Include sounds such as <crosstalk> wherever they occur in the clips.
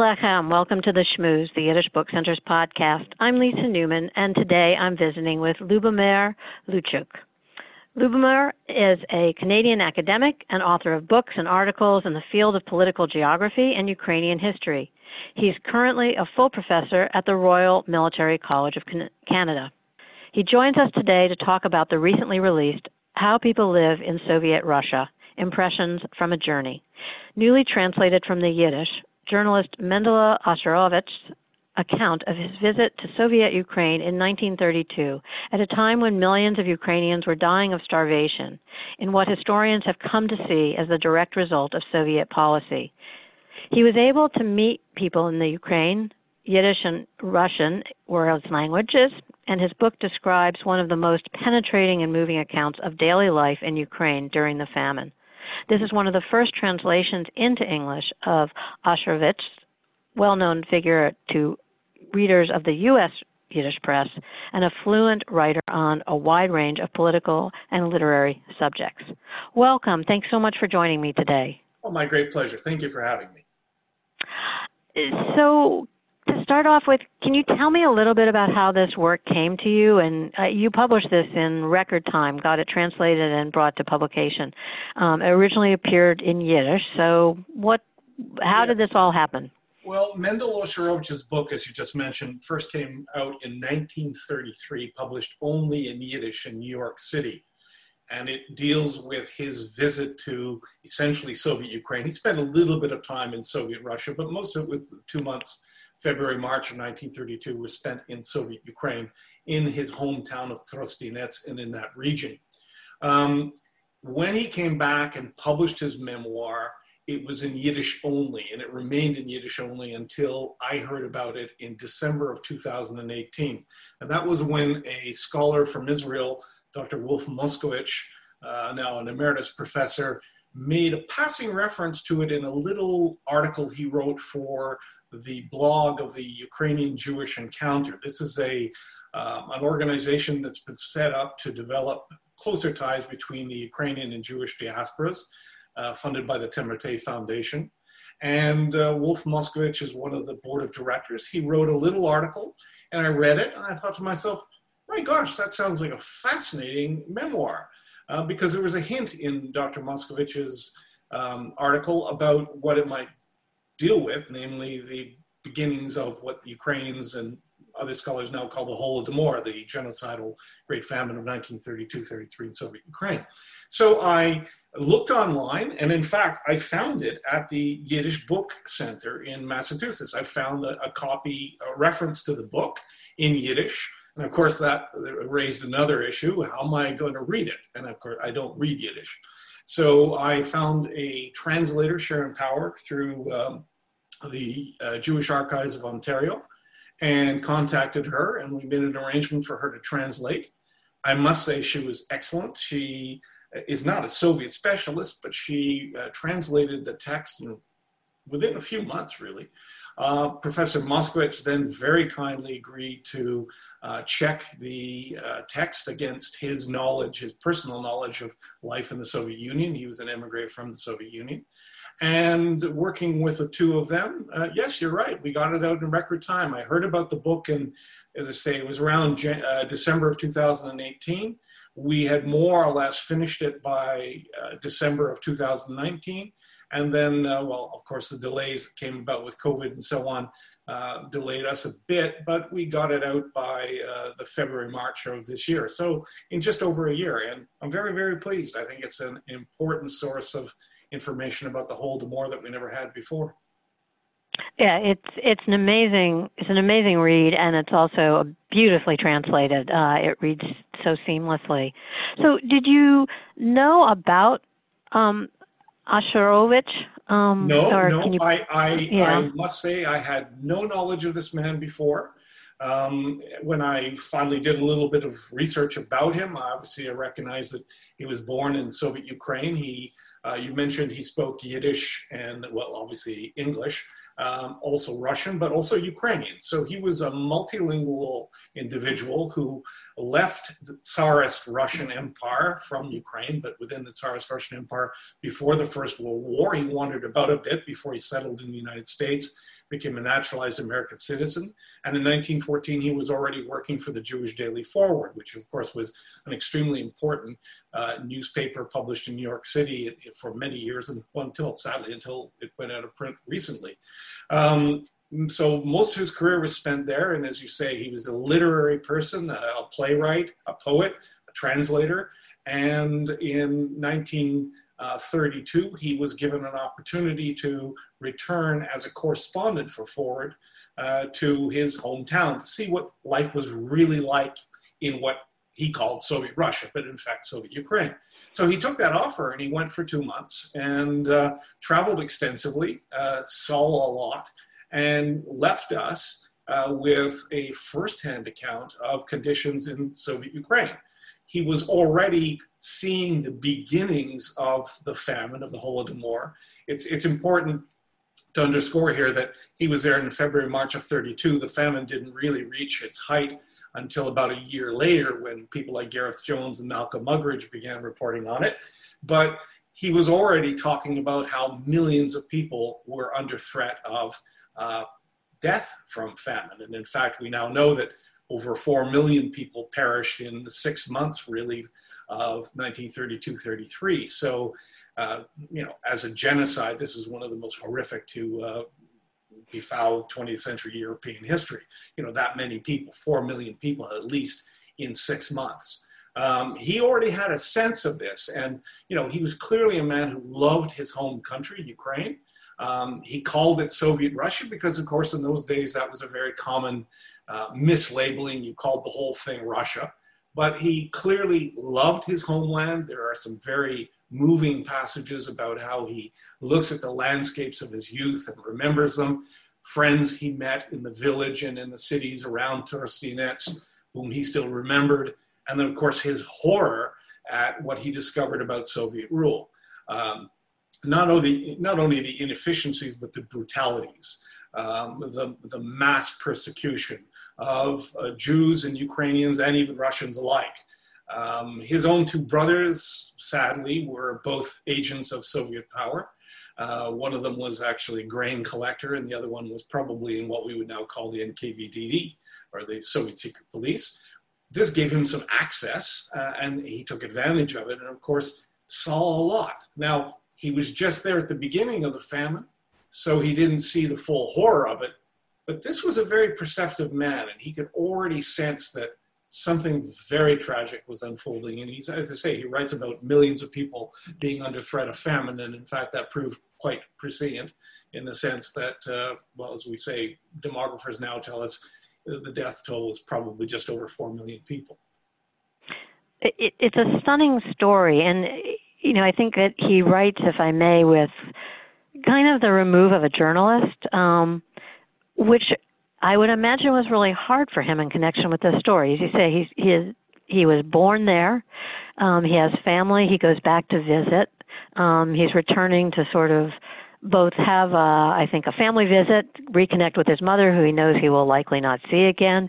Welcome to the Shmooze, the Yiddish Book Center's podcast. I'm Lisa Newman, and today I'm visiting with Lubomyr Luciuk. Lubomir is a Canadian academic and author of books and articles in the field of political geography and Ukrainian history. He's currently a full professor at the Royal Military College of Canada. He joins us today to talk about the recently released How People Live in Soviet Russia Impressions from a Journey. Newly translated from the Yiddish, journalist Mendele Osherowitch's account of his visit to Soviet Ukraine in 1932, at a time when millions of Ukrainians were dying of starvation, in what historians have come to see as the direct result of Soviet policy. He was able to meet people in the Ukraine, Yiddish and Russian were his languages, and his book describes one of the most penetrating and moving accounts of daily life in Ukraine during the famine. This is one of the first translations into English of Osherowitch's well known figure to readers of the U.S. Yiddish press and a fluent writer on a wide range of political and literary subjects. Welcome. Thanks so much for joining me today. Oh, my great pleasure. Thank you for having me. So, to start off with, can you tell me a little bit about how this work came to you? And uh, you published this in record time, got it translated and brought to publication. Um, it originally appeared in Yiddish. So, what? How yes. did this all happen? Well, Mendel Osherowitch's book, as you just mentioned, first came out in 1933, published only in Yiddish in New York City. And it deals with his visit to essentially Soviet Ukraine. He spent a little bit of time in Soviet Russia, but most of it with two months February, March of 1932 was spent in Soviet Ukraine in his hometown of Trostinets and in that region. Um, when he came back and published his memoir, it was in Yiddish only, and it remained in Yiddish only until I heard about it in December of 2018. And that was when a scholar from Israel, Dr. Wolf Moskovich, uh, now an emeritus professor, made a passing reference to it in a little article he wrote for the blog of the Ukrainian Jewish Encounter. This is a um, an organization that's been set up to develop closer ties between the Ukrainian and Jewish diasporas, uh, funded by the Temerty Foundation. And uh, Wolf Moskovich is one of the board of directors. He wrote a little article, and I read it, and I thought to myself, my gosh, that sounds like a fascinating memoir. Uh, because there was a hint in Dr. Moskovich's um, article about what it might deal with, namely the beginnings of what the Ukrainians and other scholars now call the Holodomor, the genocidal Great Famine of 1932-33 in Soviet Ukraine. So I looked online, and in fact, I found it at the Yiddish Book Center in Massachusetts. I found a, a copy, a reference to the book in Yiddish. And of course, that raised another issue. How am I going to read it? And of course, I don't read Yiddish. So I found a translator, Sharon Power, through um, the uh, Jewish Archives of Ontario and contacted her, and we made an arrangement for her to translate. I must say she was excellent. She is not a Soviet specialist, but she uh, translated the text in, within a few months, really. Uh, Professor Moskovich then very kindly agreed to uh, check the uh, text against his knowledge, his personal knowledge of life in the Soviet Union. He was an immigrant from the Soviet Union. And working with the two of them, uh, yes, you're right. We got it out in record time. I heard about the book, and as I say, it was around uh, December of 2018. We had more or less finished it by uh, December of 2019. And then, uh, well, of course, the delays that came about with COVID and so on uh, delayed us a bit, but we got it out by uh, the February, March of this year. So in just over a year, and I'm very, very pleased. I think it's an important source of information about the whole Holodomor that we never had before. Yeah, it's it's an amazing it's an amazing read, and it's also beautifully translated. Uh, it reads so seamlessly. So, did you know about um, Osherowitch? Um, no, no. You, I, I, yeah. I must say I had no knowledge of this man before. Um, when I finally did a little bit of research about him, obviously I recognized that he was born in Soviet Ukraine. He, uh, you mentioned he spoke Yiddish and, well, obviously English, um, also Russian, but also Ukrainian. So he was a multilingual individual who left the Tsarist Russian Empire from Ukraine, but within the Tsarist Russian Empire before the First World War. He wandered about a bit before he settled in the United States, became a naturalized American citizen. And in 1914, he was already working for the Jewish Daily Forward, which of course was an extremely important uh, newspaper published in New York City for many years, and until sadly until it went out of print recently. Um, so most of his career was spent there. And as you say, he was a literary person, a, playwright, a poet, a translator. And in 1932, he was given an opportunity to return as a correspondent for Forward uh, to his hometown to see what life was really like in what he called Soviet Russia, but in fact Soviet Ukraine. So he took that offer and he went for two months and uh, traveled extensively, uh, saw a lot, and left us uh, with a firsthand account of conditions in Soviet Ukraine. He was already seeing the beginnings of the famine, of the Holodomor. It's, it's important to underscore here that he was there in February, March of 32. The famine didn't really reach its height until about a year later when people like Gareth Jones and Malcolm Muggeridge began reporting on it. But he was already talking about how millions of people were under threat of uh, death from famine. And in fact, we now know that over 4 million people perished in the six months, really, of 1932-33. So, uh, you know, as a genocide, this is one of the most horrific to uh, befoul 20th century European history. You know, that many people, 4 million people at least in six months. Um, he already had a sense of this. And, you know, he was clearly a man who loved his home country, Ukraine. Um, he called it Soviet Russia because, of course, in those days that was a very common uh, mislabeling. You called the whole thing Russia. But he clearly loved his homeland. There are some very moving passages about how he looks at the landscapes of his youth and remembers them. Friends he met in the village and in the cities around Trostinets, whom he still remembered. And then, of course, his horror at what he discovered about Soviet rule. Um, not only not only the inefficiencies but the brutalities, um, the the mass persecution of uh, Jews and Ukrainians and even Russians alike. Um, his own two brothers, sadly, were both agents of Soviet power. Uh, one of them was actually a grain collector, and the other one was probably in what we would now call the NKVD, or the Soviet secret police. This gave him some access, uh, and he took advantage of it, and of course, saw a lot. Now, he was just there at the beginning of the famine, so he didn't see the full horror of it. But this was a very perceptive man, and he could already sense that something very tragic was unfolding. And he's, as I say, he writes about millions of people being under threat of famine, and in fact, that proved quite prescient in the sense that, uh, well, as we say, demographers now tell us the death toll is probably just over 4 million people. It, it's a stunning story, and you know, I think that he writes, if I may, with kind of the remove of a journalist, um, which I would imagine was really hard for him in connection with this story. As you say, he's, he is he was born there. Um, he has family. He goes back to visit. Um, he's returning to sort of both have, a, I think, a family visit, reconnect with his mother, who he knows he will likely not see again,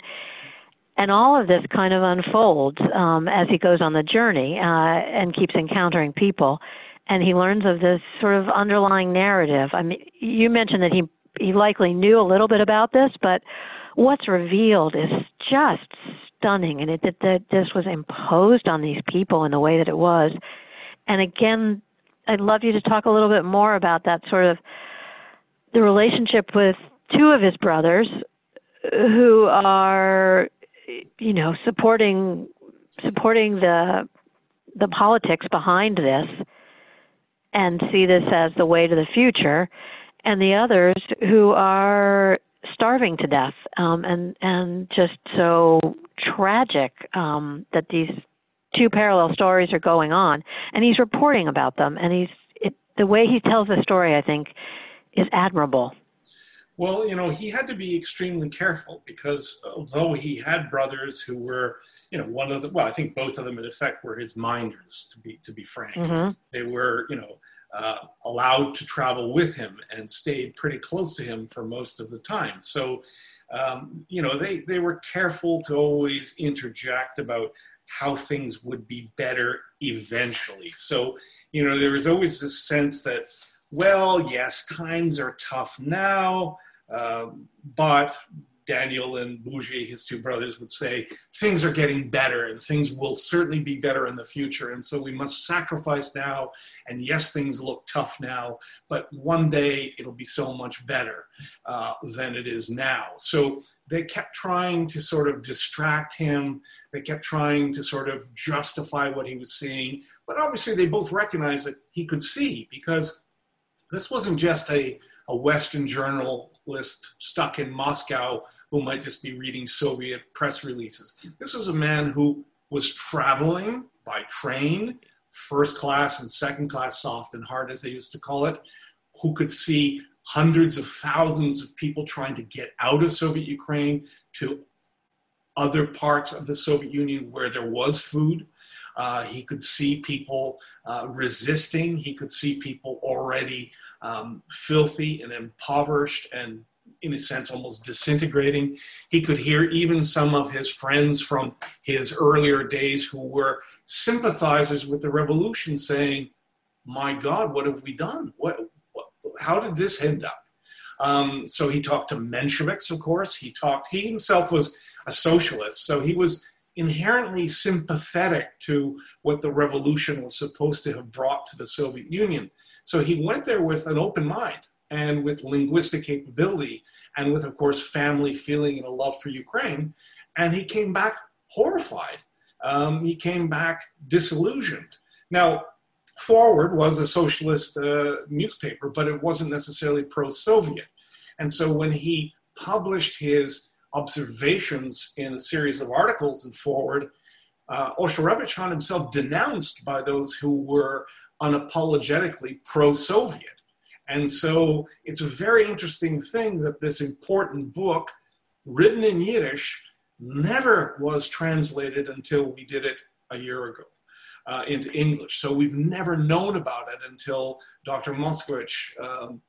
and all of this kind of unfolds um, as he goes on the journey uh, and keeps encountering people, and he learns of this sort of underlying narrative. I mean, you mentioned that he he likely knew a little bit about this, but what's revealed is just stunning, and it that, that this was imposed on these people in the way that it was. And again, I'd love you to talk a little bit more about that sort of the relationship with two of his brothers who are you know, supporting supporting the the politics behind this and see this as the way to the future, and the others who are starving to death um, and and just so tragic um, that these two parallel stories are going on, and he's reporting about them, and he's it, the way he tells the story, I think, is admirable. Well, you know, he had to be extremely careful because although he had brothers who were, you know, one of the well, I think both of them in effect were his minders, to be to be frank. Mm-hmm. They were, you know, uh, allowed to travel with him and stayed pretty close to him for most of the time. So um, you know, they, they were careful to always interject about how things would be better eventually. So, you know, there was always this sense that, well, yes, times are tough now, um, but Daniel and Bougie, his two brothers, would say things are getting better and things will certainly be better in the future. And so we must sacrifice now. And yes, things look tough now, but one day it'll be so much better uh, than it is now. So they kept trying to sort of distract him. They kept trying to sort of justify what he was seeing. But obviously, they both recognized that he could see because this wasn't just a, a Western journalist stuck in Moscow who might just be reading Soviet press releases. This was a man who was traveling by train, first class and second class soft and hard, as they used to call it, who could see hundreds of thousands of people trying to get out of Soviet Ukraine to other parts of the Soviet Union where there was food. Uh, he could see people uh, resisting. He could see people already um, filthy and impoverished and in a sense, almost disintegrating. He could hear even some of his friends from his earlier days who were sympathizers with the revolution saying, My God, what have we done? What, what how did this end up? Um, so he talked to Mensheviks, of course. He talked, he himself was a socialist, so he was inherently sympathetic to what the revolution was supposed to have brought to the Soviet Union. So he went there with an open mind and with linguistic capability and with, of course, family feeling and a love for Ukraine. And he came back horrified. Um, he came back disillusioned. Now, Forward was a socialist uh, newspaper, but it wasn't necessarily pro Soviet. And so when he published his observations in a series of articles in Forward, uh, Osherowitch found himself denounced by those who were unapologetically pro Soviet. And so it's a very interesting thing that this important book, written in Yiddish, never was translated until we did it a year ago uh, into English. So we've never known about it until Dr. Moskovich um,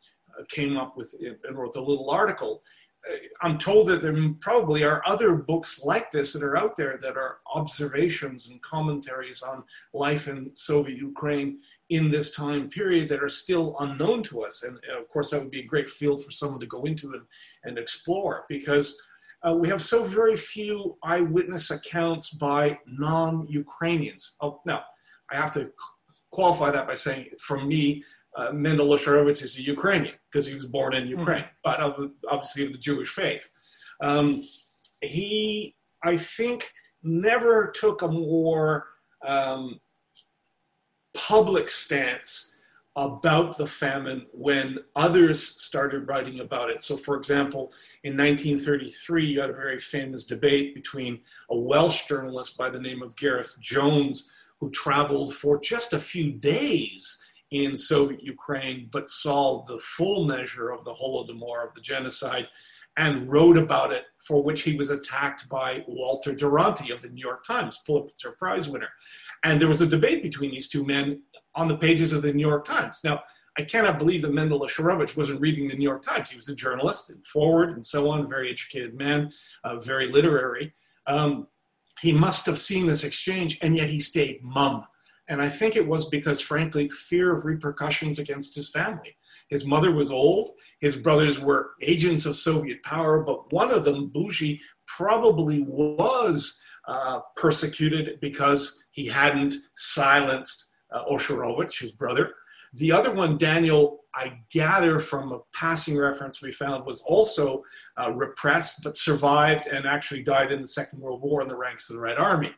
came up with it and wrote the little article. Uh, I'm told that there probably are other books like this that are out there that are observations and commentaries on life in Soviet Ukraine in this time period that are still unknown to us. And of course, that would be a great field for someone to go into and, and explore because uh, we have so very few eyewitness accounts by non Ukrainians. Oh, now, I have to qualify that by saying, for me, uh, Mendel Osherowitch is a Ukrainian because he was born in Ukraine, mm-hmm. but of the, obviously of the Jewish faith. Um, he, I think, never took a more um, public stance about the famine when others started writing about it. So, for example, in 1933, you had a very famous debate between a Welsh journalist by the name of Gareth Jones, who traveled for just a few days in Soviet Ukraine, but saw the full measure of the Holodomor, of the genocide, and wrote about it, for which he was attacked by Walter Duranty of the New York Times, Pulitzer Prize winner. And there was a debate between these two men on the pages of the New York Times. Now, I cannot believe that Mendel Osherowitch wasn't reading the New York Times. He was a journalist and forward and so on, very educated man, uh, very literary. Um, he must have seen this exchange, and yet he stayed mum. And I think it was because, frankly, fear of repercussions against his family. His mother was old. His brothers were agents of Soviet power, but one of them, Bougie, probably was uh, persecuted because he hadn't silenced uh, Osherowitch, his brother. The other one, Daniel, I gather from a passing reference we found, was also uh, repressed but survived and actually died in the Second World War in the ranks of the Red Army.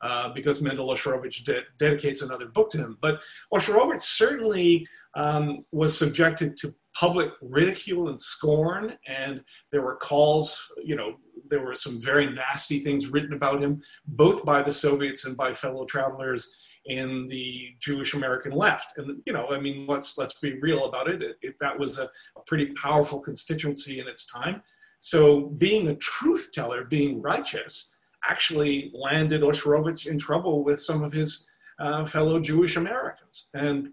Uh, because Mendel Osherowitch de- dedicates another book to him. But Osherowitch certainly um, was subjected to public ridicule and scorn, and there were calls, you know, there were some very nasty things written about him, both by the Soviets and by fellow travelers in the Jewish American left. And you know, I mean, let's let's be real about it. it, it that was a, pretty powerful constituency in its time. So being a truth teller, being righteous, actually landed Osherowitch in trouble with some of his uh, fellow Jewish Americans. And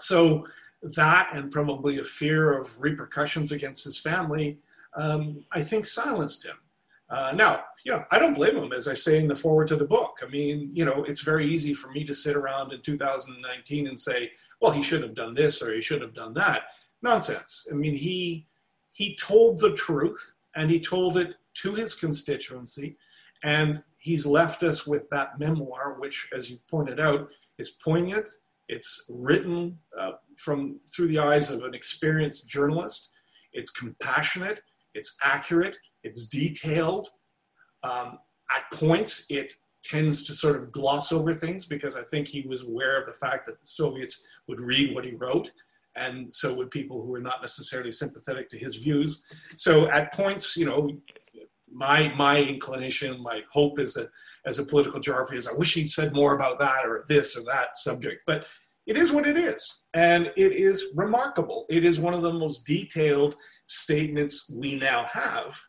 so that, and probably a fear of repercussions against his family, um, I think silenced him. Uh, now, know, I don't blame him, as I say in the forward to the book. I mean, you know, it's very easy for me to sit around in 2019 and say, well, he should have done this or he should have done that. Nonsense. I mean, he he told the truth and he told it to his constituency, and he's left us with that memoir, which, as you've pointed out, is poignant. It's written uh, from through the eyes of an experienced journalist. It's compassionate. It's accurate. It's detailed. Um, at points, it tends to sort of gloss over things because I think he was aware of the fact that the Soviets would read what he wrote, and so would people who were not necessarily sympathetic to his views. So at points, you know, my my inclination, my hope is that as a political geographer is I wish he'd said more about that or this or that subject. But it is what it is. And it is remarkable. It is one of the most detailed statements we now have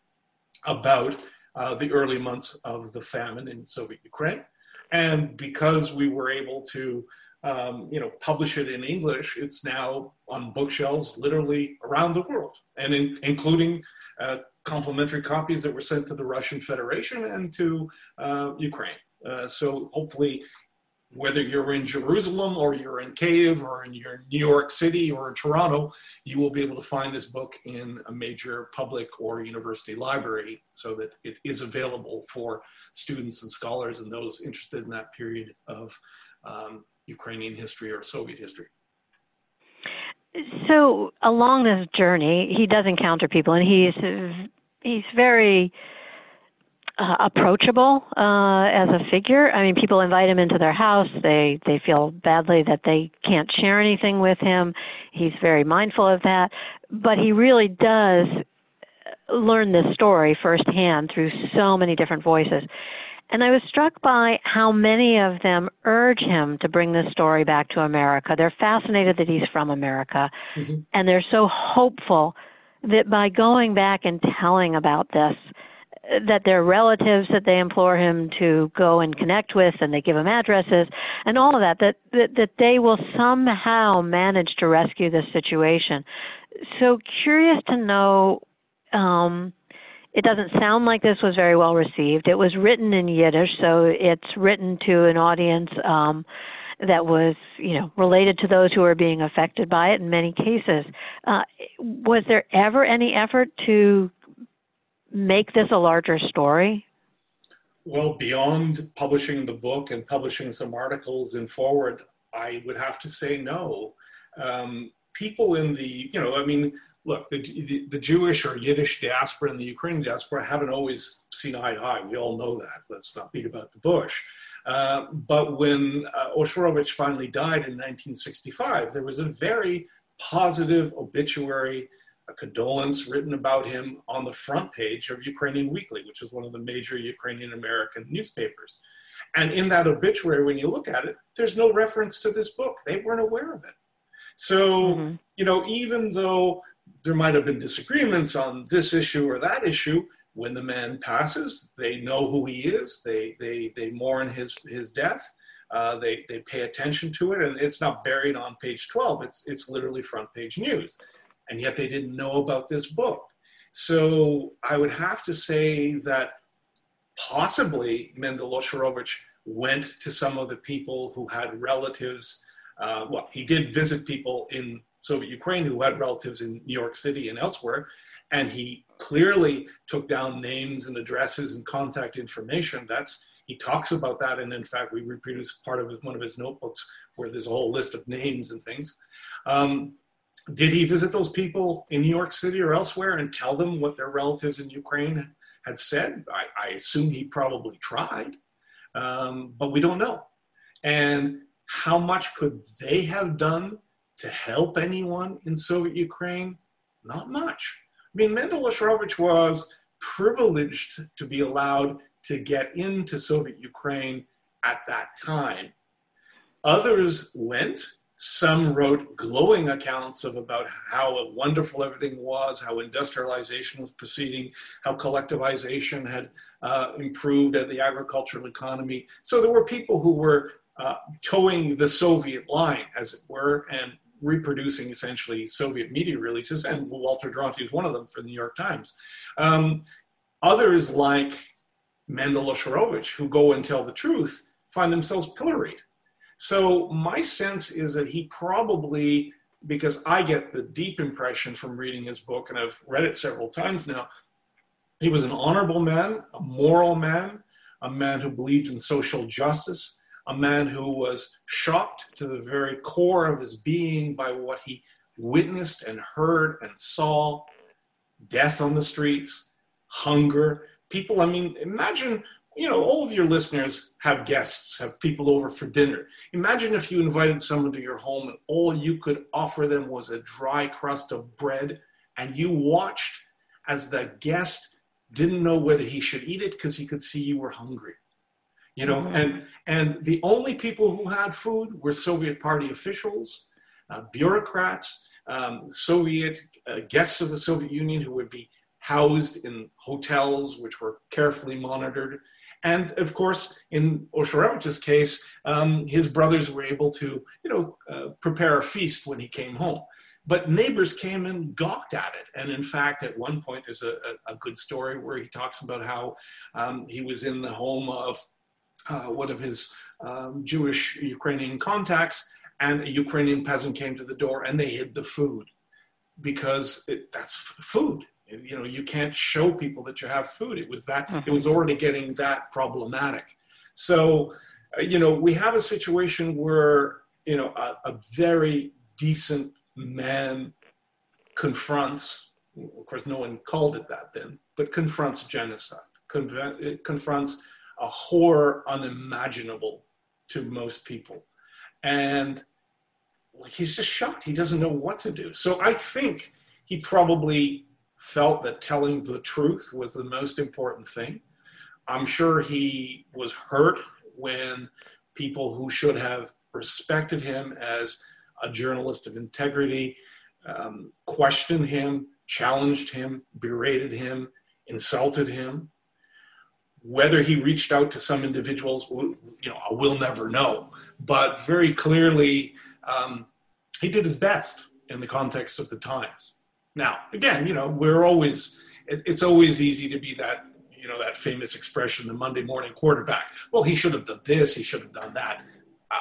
about uh, the early months of the famine in Soviet Ukraine. And because we were able to um, you know, publish it in English, it's now on bookshelves literally around the world, and in, including uh, complementary copies that were sent to the Russian Federation and to uh, Ukraine. Uh, so hopefully, whether you're in Jerusalem or you're in Kiev or in your New York City or in Toronto, you will be able to find this book in a major public or university library so that it is available for students and scholars and those interested in that period of um, Ukrainian history or Soviet history. So along this journey, he does encounter people, and he's he's very uh, approachable uh, as a figure. I mean, people invite him into their house. They they feel badly that they can't share anything with him. He's very mindful of that, but he really does learn this story firsthand through so many different voices. And I was struck by how many of them urge him to bring this story back to America. They're fascinated that he's from America, mm-hmm. and they're so hopeful that by going back and telling about this, that their relatives that they implore him to go and connect with and they give him addresses and all of that, that, that, that they will somehow manage to rescue this situation. So curious to know, um, it doesn't sound like this was very well received. It was written in Yiddish, so it's written to an audience um, that was, you know, related to those who are being affected by it in many cases. Uh, was there ever any effort to make this a larger story? Well, beyond publishing the book and publishing some articles in Forward, I would have to say no. Um, people in the, you know, I mean, look, the, the, the, Jewish or Yiddish diaspora and the Ukrainian diaspora haven't always seen eye to eye. We all know that. Let's not beat about the bush. Uh, but when uh, finally died in 1965, there was a very positive obituary, a condolence written about him on the front page of Ukrainian Weekly, which is one of the major Ukrainian American newspapers. And in that obituary, when you look at it, there's no reference to this book. They weren't aware of it. So, mm-hmm. you know, even though there might have been disagreements on this issue or that issue, when the man passes, they know who he is. They they they mourn his his death. Uh, they they pay attention to it, and it's not buried on page twelve. It's it's literally front page news, and yet they didn't know about this book. So I would have to say that possibly Mendel went to some of the people who had relatives. Uh, well, he did visit people in Soviet Ukraine who had relatives in New York City and elsewhere, and he clearly took down names and addresses and contact information. That's he talks about that, and in fact, we reproduce part of one of his notebooks where there's a whole list of names and things. Um, did he visit those people in New York City or elsewhere and tell them what their relatives in Ukraine had said? I, I assume he probably tried, um, but we don't know. And how much could they have done to help anyone in Soviet Ukraine? Not much. I mean, Mendel Osherowitch was privileged to be allowed to get into Soviet Ukraine at that time. Others went. Some wrote glowing accounts of about how wonderful everything was, how industrialization was proceeding, how collectivization had uh, improved at the agricultural economy. So there were people who were uh, towing the Soviet line, as it were, and reproducing essentially Soviet media releases, and Walter Duranty is one of them for the New York Times. Um, others, like Mendel Osherowitch, who go and tell the truth, find themselves pilloried. So my sense is that he probably, because I get the deep impression from reading his book, and I've read it several times now, he was an honorable man, a moral man, a man who believed in social justice, a man who was shocked to the very core of his being by what he witnessed and heard and saw death on the streets, hunger. People, I mean, imagine, you know, all of your listeners have guests, have people over for dinner. Imagine if you invited someone to your home and all you could offer them was a dry crust of bread and you watched as the guest didn't know whether he should eat it because he could see you were hungry you know mm-hmm. and and the only people who had food were soviet party officials uh, bureaucrats um, soviet uh, guests of the soviet union who would be housed in hotels which were carefully monitored and of course in Osherowitch's case um, his brothers were able to you know uh, prepare a feast when he came home but neighbors came and gawked at it. And in fact, at one point, there's a, a, a good story where he talks about how um, he was in the home of uh, one of his um, Jewish Ukrainian contacts, and a Ukrainian peasant came to the door and they hid the food because it, that's food. You know, you can't show people that you have food. It was that, mm-hmm. it was already getting that problematic. So, uh, you know, we have a situation where, you know, a, a very decent man confronts, of course, no one called it that then, but confronts genocide, it confronts a horror unimaginable to most people. And he's just shocked. He doesn't know what to do. So I think he probably felt that telling the truth was the most important thing. I'm sure he was hurt when people who should have respected him as a journalist of integrity, um, questioned him, challenged him, berated him, insulted him. Whether he reached out to some individuals, you know, I will never know. But very clearly, um, he did his best in the context of the times. Now, again, you know, we're always, it's always easy to be that, you know, that famous expression, the Monday morning quarterback. Well, he should have done this, he should have done that.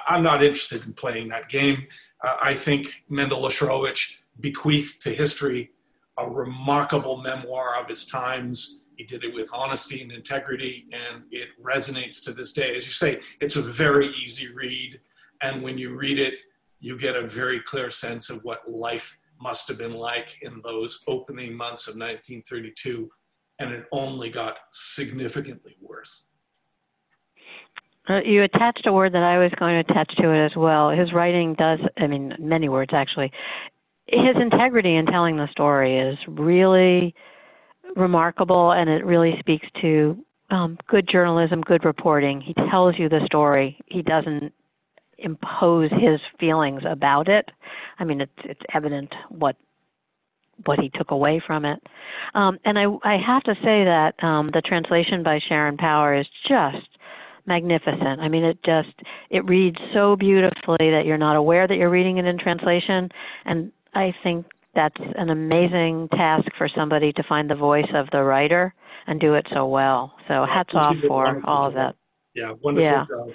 I'm not interested in playing that game. Uh, I think Mendel Osherowitch bequeathed to history a remarkable memoir of his times. He did it with honesty and integrity, and it resonates to this day. As you say, it's a very easy read, and when you read it, you get a very clear sense of what life must have been like in those opening months of 1932, and it only got significantly worse. Uh, you attached a word that I was going to attach to it as well. His writing does, I mean, many words actually. His integrity in telling the story is really remarkable, and it really speaks to um, good journalism, good reporting. He tells you the story. He doesn't impose his feelings about it. I mean, it's it's evident what what he took away from it. Um, and I I have to say that um, the translation by Sharon Power is just magnificent. I mean, it just it reads so beautifully that you're not aware that you're reading it in translation, and I think that's an amazing task for somebody to find the voice of the writer and do it so well. So hats off for all of that. Yeah, wonderful yeah. job.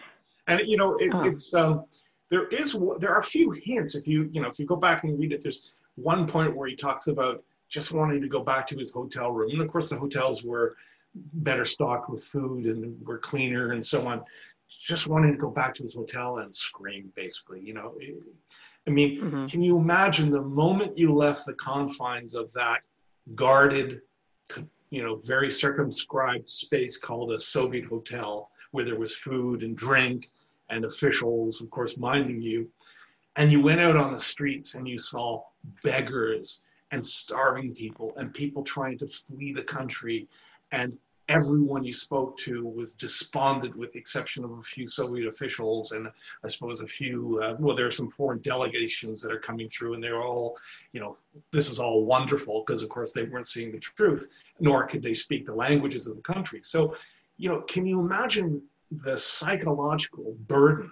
And you know, it, oh. it's um, there is there are a few hints if you you know if you go back and read it. There's one point where he talks about just wanting to go back to his hotel room, and of course the hotels were better stocked with food and were cleaner and so on. Just wanting to go back to his hotel and scream, basically. You know, I mean, mm-hmm. can you imagine the moment you left the confines of that guarded, you know, very circumscribed space called a Soviet hotel, where there was food and drink and officials, of course, minding you, and you went out on the streets and you saw beggars and starving people and people trying to flee the country and everyone you spoke to was despondent with the exception of a few Soviet officials and I suppose a few, uh, well, there are some foreign delegations that are coming through and they're all, you know, this is all wonderful because of course they weren't seeing the truth, nor could they speak the languages of the country. So, you know, can you imagine the psychological burden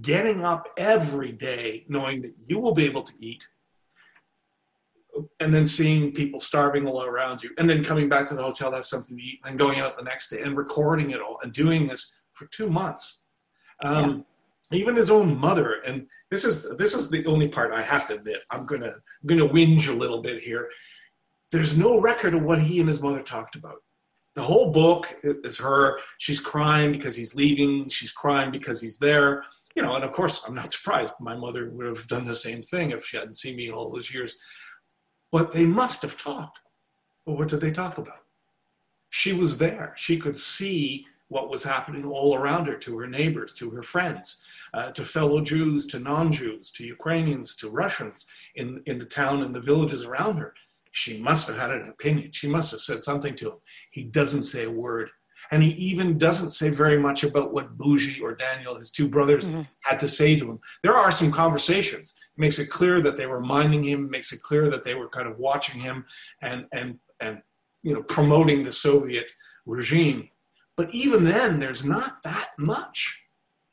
getting up every day knowing that you will be able to eat and then seeing people starving all around you and then coming back to the hotel to have something to eat and going out the next day and recording it all and doing this for two months. Um, yeah. even his own mother and this is this is the only part i have to admit i'm gonna i'm gonna whinge a little bit here. There's no record of what he and his mother talked about. The whole book is her. She's crying because he's leaving. She's crying because he's there. You know and of course i'm not <laughs> surprised. My mother would have done the same thing if she hadn't seen me all those years but they must have talked well what did they talk about she was there she could see what was happening all around her to her neighbors to her friends uh, to fellow jews to non-jews to ukrainians to russians in, in the town and the villages around her she must have had an opinion. She must have said something to him. He doesn't say a word. And he even doesn't say very much about what Bougie or Daniel, his two brothers, mm-hmm. had to say to him. There are some conversations. It makes it clear that they were minding him, makes it clear that they were kind of watching him and and and you know promoting the Soviet regime. But even then, there's not that much.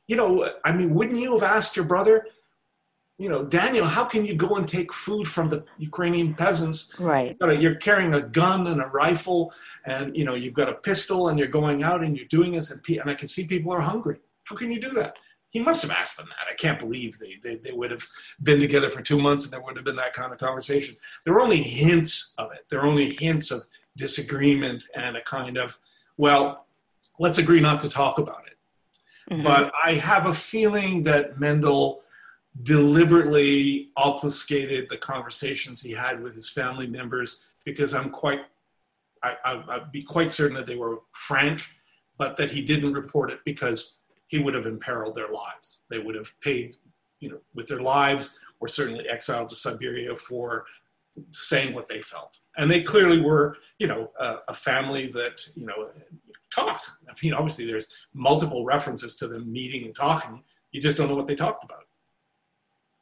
You know, I mean, wouldn't you have asked your brother, you know, Daniel, how can you go and take food from the Ukrainian peasants? Right. You're carrying a gun and a rifle, and you know you've got a pistol, and you're going out and you're doing this, and, and I can see people are hungry. How can you do that? He must have asked them that. I can't believe they, they, they would have been together for two months and there would have been that kind of conversation. There were only hints of it. There were only hints of disagreement and a kind of, well, let's agree not to talk about it. Mm-hmm. But I have a feeling that Mendel deliberately obfuscated the conversations he had with his family members because I'm quite, I, I, I'd be quite certain that they were frank, but that he didn't report it because he would have imperiled their lives. They would have paid, you know, with their lives or certainly exiled to Siberia for saying what they felt. And they clearly were, you know, a, a family that, you know, talked. I mean, obviously there's multiple references to them meeting and talking. You just don't know what they talked about.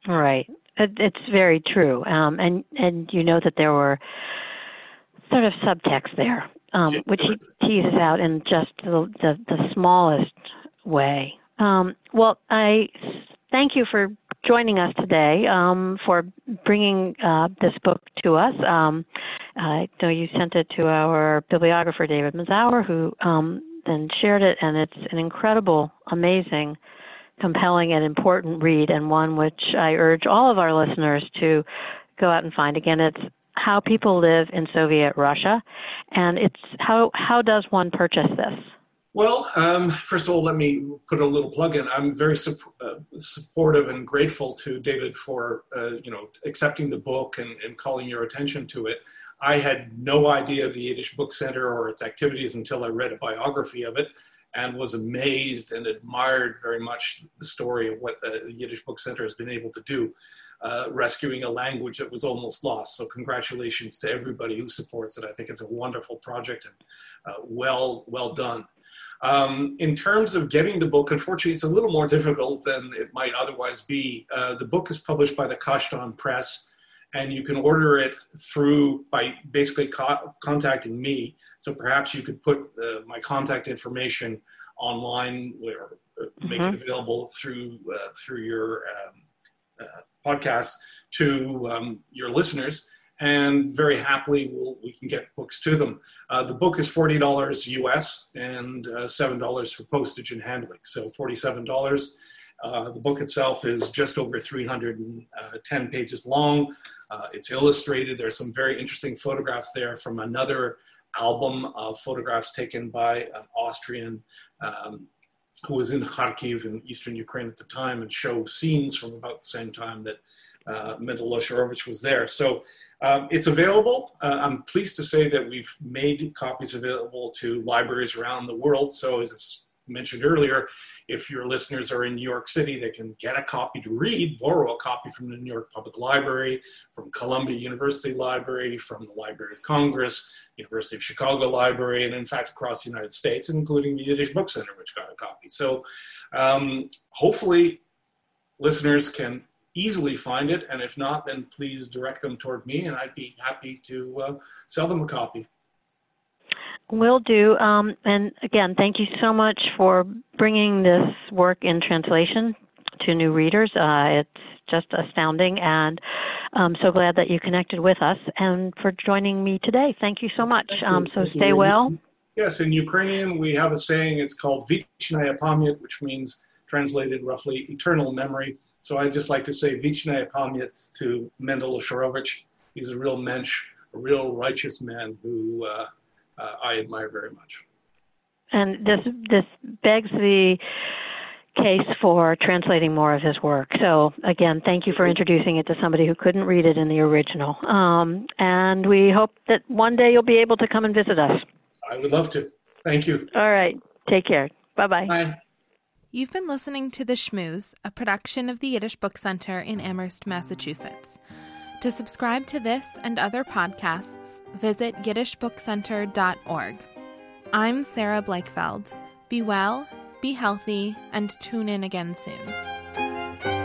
Right. It, it's very true. Um, and and you know that there were sort of subtext there, um, yes, which he teases out in just the the, the smallest way. Um, well, I thank you for joining us today um, for bringing uh, this book to us. Um, I know you sent it to our bibliographer David Mazower, who um, then shared it, and it's an incredible, amazing compelling and important read, and one which I urge all of our listeners to go out and find. Again, it's How People Live in Soviet Russia, and it's how how does one purchase this? Well, um, first of all, let me put a little plug in. I'm very su- uh, supportive and grateful to David for uh, you know accepting the book and, and calling your attention to it. I had no idea of the Yiddish Book Center or its activities until I read a biography of it and was amazed and admired very much the story of what the Yiddish Book Center has been able to do, uh, rescuing a language that was almost lost. So congratulations to everybody who supports it. I think it's a wonderful project and uh, well well done. Um, in terms of getting the book, unfortunately, it's a little more difficult than it might otherwise be. Uh, the book is published by the Kashtan Press, and you can order it through by basically co- contacting me. So perhaps you could put uh, my contact information online or make mm-hmm. it available through uh, through your um, uh, podcast to um, your listeners. And very happily, we'll, we can get books to them. Uh, the book is forty dollars US and uh, seven dollars for postage and handling. So forty-seven dollars. Uh, the book itself is just over 310 pages long. Uh, it's illustrated. There are some very interesting photographs there from another album of photographs taken by an Austrian um, who was in Kharkiv in eastern Ukraine at the time and show scenes from about the same time that uh, Mendel Osherowitch was there. So um, it's available. Uh, I'm pleased to say that we've made copies available to libraries around the world. So as mentioned earlier, if your listeners are in New York City, they can get a copy to read, borrow a copy from the New York Public Library, from Columbia University Library, from the Library of Congress, University of Chicago Library, and in fact across the United States, including the Yiddish Book Center, which got a copy. So um, hopefully listeners can easily find it, and if not, then please direct them toward me, and I'd be happy to uh, sell them a copy. Will do. Um, and again, thank you so much for bringing this work in translation to new readers. Uh, it's just astounding, and I'm so glad that you connected with us and for joining me today. Thank you so much. Um, so Thank stay you. well. Yes, in Ukrainian, we have a saying, it's called Vichnaya Pamyat, which means, translated roughly, eternal memory. So I'd just like to say Vichnaya Pamyat to Mendel Osherowitch. He's a real mensch, a real righteous man who uh, uh, I admire very much. And this this begs the case for translating more of his work. So again, thank you for introducing it to somebody who couldn't read it in the original. Um, and we hope that one day you'll be able to come and visit us. I would love to. Thank you. All right. Take care. Bye bye. Bye. You've been listening to The Shmooze, a production of the Yiddish Book Center in Amherst, Massachusetts. To subscribe to this and other podcasts, visit yiddishbookcenter.org. I'm Sarah Blakefeld. Be well, be healthy, and tune in again soon.